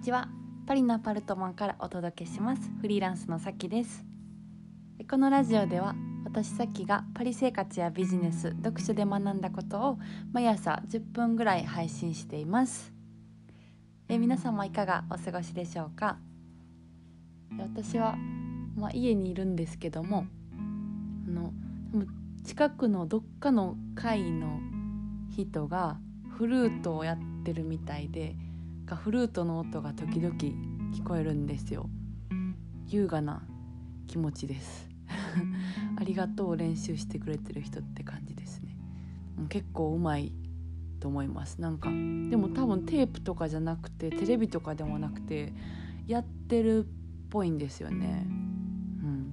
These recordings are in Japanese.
ちは。パリのアパルトマンからお届けします。フリーランスのさきです。このラジオでは私さきがパリ生活やビジネス読書で学んだことを毎朝10分ぐらい配信しています。え皆様いかがお過ごしでしょうか？私は、まあ、家にいるんですけどもあの近くのどっかの会の人がフルートをやってるみたいでフルートの音が時々聞こえるんですよ。優雅な気持ちです。ありがとう練習してくれてる人って感じですね。結構うまいと思います。なんかでも多分テープとかじゃなくてテレビとかでもなくてやってるっぽいんですよね。うん。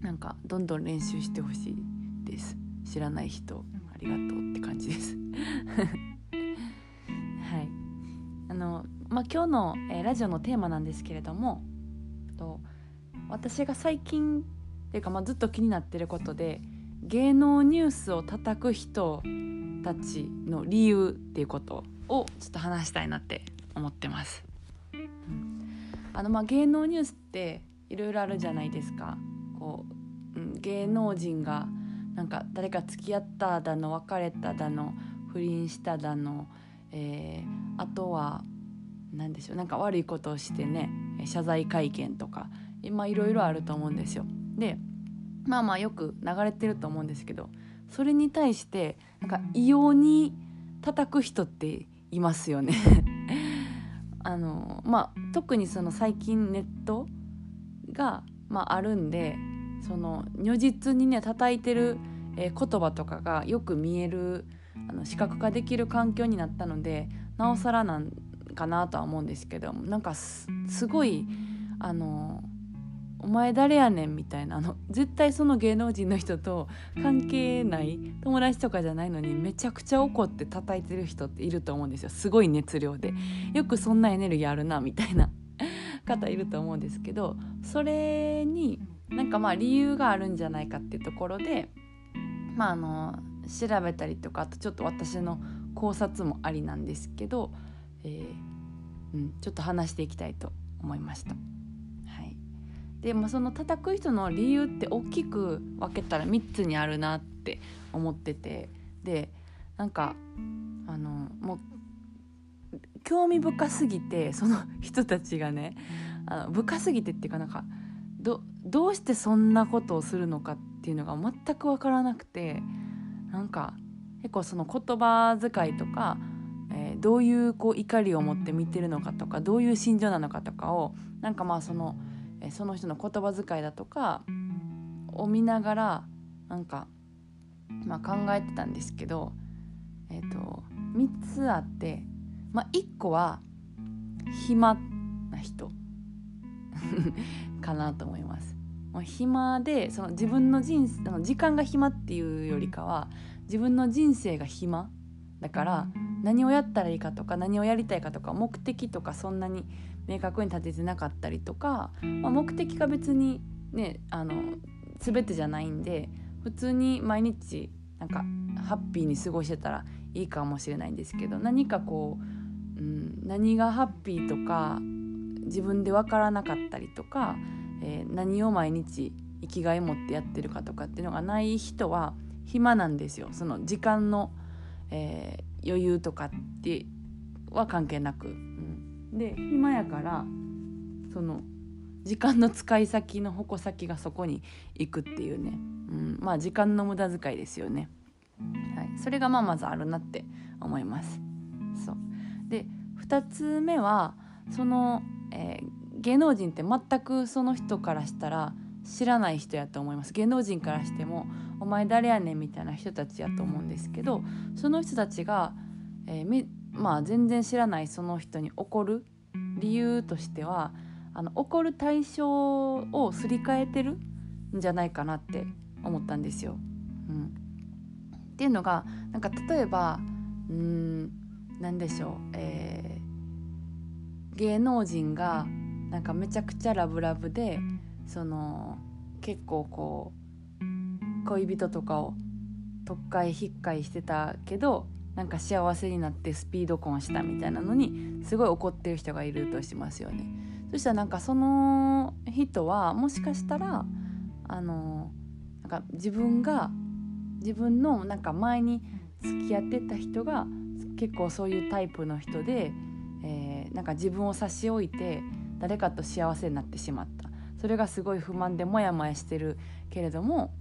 なんかどんどん練習してほしいです。知らない人ありがとうって感じです。のまあ今日の、えー、ラジオのテーマなんですけれどもと私が最近っていうか、まあ、ずっと気になってることで芸能ニュースを叩く人たちの理由っていうことをちょっと話したいなって思ってます。あのまあ芸能ニュースっていろいろあるじゃないですか。こう、うん、芸能人がなんか誰か付き合っただの別れただの不倫しただの、えー、あとは何でしょうなんか悪いことをしてね謝罪会見とか今いろいろあると思うんですよ。でまあまあよく流れてると思うんですけどそれに対してなんか異様に叩く人っていますよね あのまあ特にその最近ネットが、まあ、あるんでその如実にね叩いてる、えー、言葉とかがよく見えるあの視覚化できる環境になったのでなおさらなんかなとは思うんですけどなんかすごいあのお前誰やねんみたいなあの絶対その芸能人の人と関係ない友達とかじゃないのにめちゃくちゃ怒って叩いてる人っていると思うんですよ。すごい熱量で。よくそんなエネルギーあるなみたいな。方いると思うんですけどそれになんかまあ理由があるんじゃないかっていうところでまああの調べたりとかあとちょっと私の考察もありなんですけど、えーうん、ちょっと話していきたいと思いました。はいでまあ、その叩く人の理由って大きく分けたら3つにあるなって思っててでなんかあのもう興味深すぎてその人たちがねあの深すぎてっていうかなんかどどうしてそんなことをするのかっていうのが全く分からなくてなんか結構その言葉遣いとか、えー、どういうこう怒りを持って見てるのかとかどういう心情なのかとかをなんかまあその、えー、その人の言葉遣いだとかを見ながらなんか、まあ、考えてたんですけど、えーと、3つあって、まあ、1個は暇な人 かなと思います。もう暇でその自分の人あの時間が暇っていうよりかは自分の人生が暇だから何をやったらいいかとか何をやりたいかとか目的とかそんなに明確に立ててなかったりとか、まあ、目的が別にねあの全てじゃないんで普通に毎日なんかハッピーに過ごしてたらいいかもしれないんですけど何かこう、うん、何がハッピーとか自分で分からなかったりとか、えー、何を毎日生きがい持ってやってるかとかっていうのがない人は暇なんですよその時間の、えー、余裕とかっては関係なく。うん、で暇やからその時間の使い先の矛先がそこに行くっていうね、うん、まあ時間の無駄遣いですよね。はい、それがまあまずあるなって思います。そうで2つ目はそのえー、芸能人って全くその人からしたら知らない人やと思います芸能人からしても「お前誰やねん」みたいな人たちやと思うんですけどその人たちが、えー、まあ全然知らないその人に怒る理由としてはあの怒る対象をすり替えてるんじゃないかなって思ったんですよ。うん、っていうのがなんか例えばうん何でしょう、えー芸能人がなんかめちゃくちゃラブラブでその結構こう恋人とかを特会引っかいしてたけどなんか幸せになってスピード婚したみたいなのにすごい怒ってる人がいるとしますよね。そしたらなんかその人はもしかしたらあのなんか自分が自分のなんか前に付き合ってた人が結構そういうタイプの人で、えー、なんか自分を差し置いて誰かと幸せになってしまった。それがすごい不満でモヤモヤしてるけれども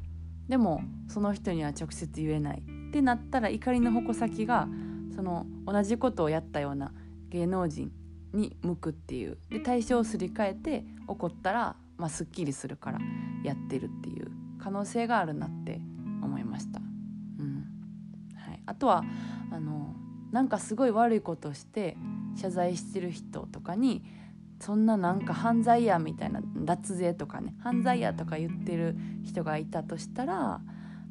でもその人には直接言えないってなったら怒りの矛先がその同じことをやったような芸能人に向くっていう。で対象をすり替えて怒ったら、まあ、すっきりするからやってるっていう。可能性があるなって思いました。うん。はい、あとはあのなんかすごい悪いことをして謝罪してる人とかにそんななんか犯罪やみたいな脱税とかね犯罪やとか言ってる人がいたとしたら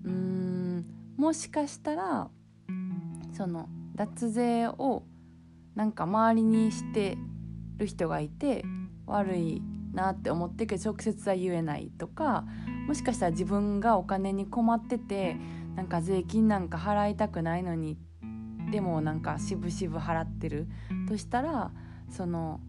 うーんもしかしたらその脱税をなんか周りにしてる人がいて悪いなって思ってけど直接は言えないとかもしかしたら自分がお金に困っててなんか税金なんか払いたくないのにでもなんか渋々払ってるとしたらその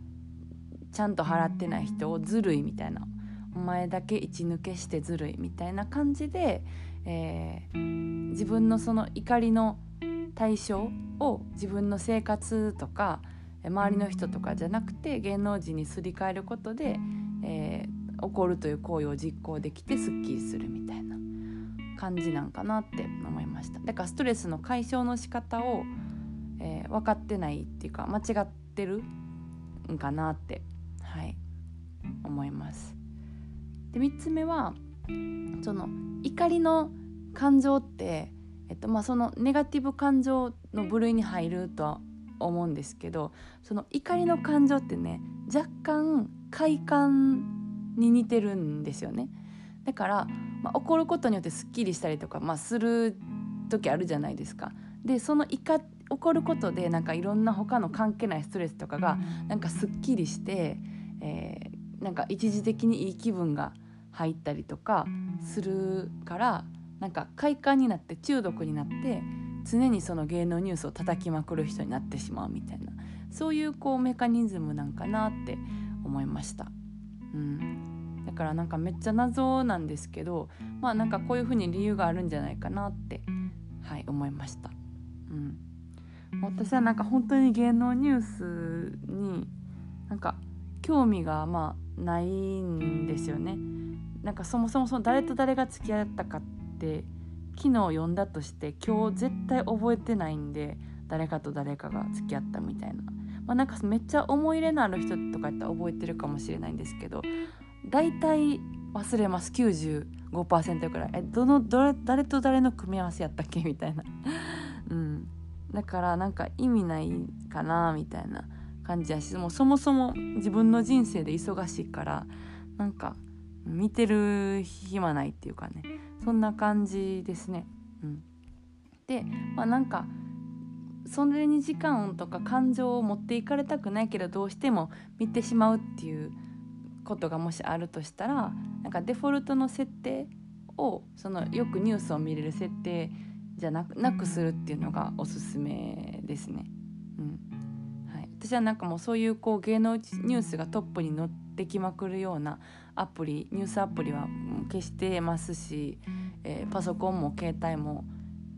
ちゃんと払ってない人をずるいみたいな。お前だけ一抜けしてずるいみたいな感じで、えー、自分のその怒りの対象を自分の生活とか周りの人とかじゃなくて芸能人にすり替えることで、えー、怒るという行為を実行できてすっきりするみたいな感じなんかなって思いました。だからストレスの解消の仕方を、えー、分かってないっていうか間違ってるんかなってはい。思います。で3つ目はその怒りの感情ってえっとまあ、そのネガティブ感情の部類に入るとは思うんですけどその怒りの感情ってね若干快感に似てるんですよね。だから、まあ、怒ることによってすっきりしたりとか、まあ、する時あるじゃないですか。でその怒怒ることでなんかいろんな他の関係ないストレスとかがなんかすっきりして、えー、なんか一時的にいい気分が入ったりとかするからなんか快感になって中毒になって常にその芸能ニュースを叩きまくる人になってしまうみたいなそういうこうメカニズムなんかなって思いました。うん、だからなんかめっちゃ謎なんですけどまあなんかこういうふうに理由があるんじゃないかなってはい思いました。うん、私はなんか本当に芸能ニュースになんか興味がまあないんですよね。なんかそもそもその誰と誰が付き合ったかって昨日読んだとして今日絶対覚えてないんで誰かと誰かが付き合ったみたいな、まあ、なんかめっちゃ思い入れのある人とかやったら覚えてるかもしれないんですけど大体忘れます。95%くらい。えどのどれ誰と誰の組み合わせやったっけ？みたいな。うん。だからなんか意味ないかなみたいな。感じやしもうそもそも自分の人生で忙しいからなんか見てる暇ないっていうかねそんな感じですね。うん、でまあなんかそれに時間とか感情を持っていかれたくないけどどうしても見てしまうっていうことがもしあるとしたらなんかデフォルトの設定をそのよくニュースを見れる設定じゃなくなくするっていうのがおすすめですね。うん、私はなんかもうそういうこう芸能ニュースがトップに載ってきまくるようなアプリニュースアプリは消してますし、えー、パソコンも携帯も、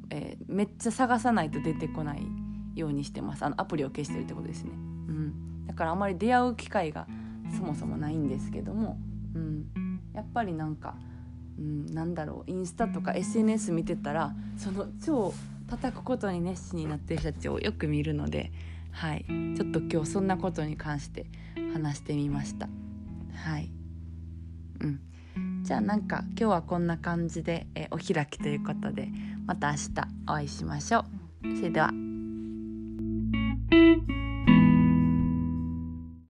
えー、めっちゃ探さないと出てこないようにしてます。あのアプリを消してるってことですね、うん、だからあまり出会う機会がそもそもないんですけども、うん、やっぱりなんか、うん、なんだろうインスタとか SNS 見てたらその超叩くことに熱心になってる人たちをよく見るので、はい、ちょっと今日そんなことに関して話してみました。はいうんじゃあなんか今日はこんな感じで、えお開きということでまた明日お会いしましょう。それでは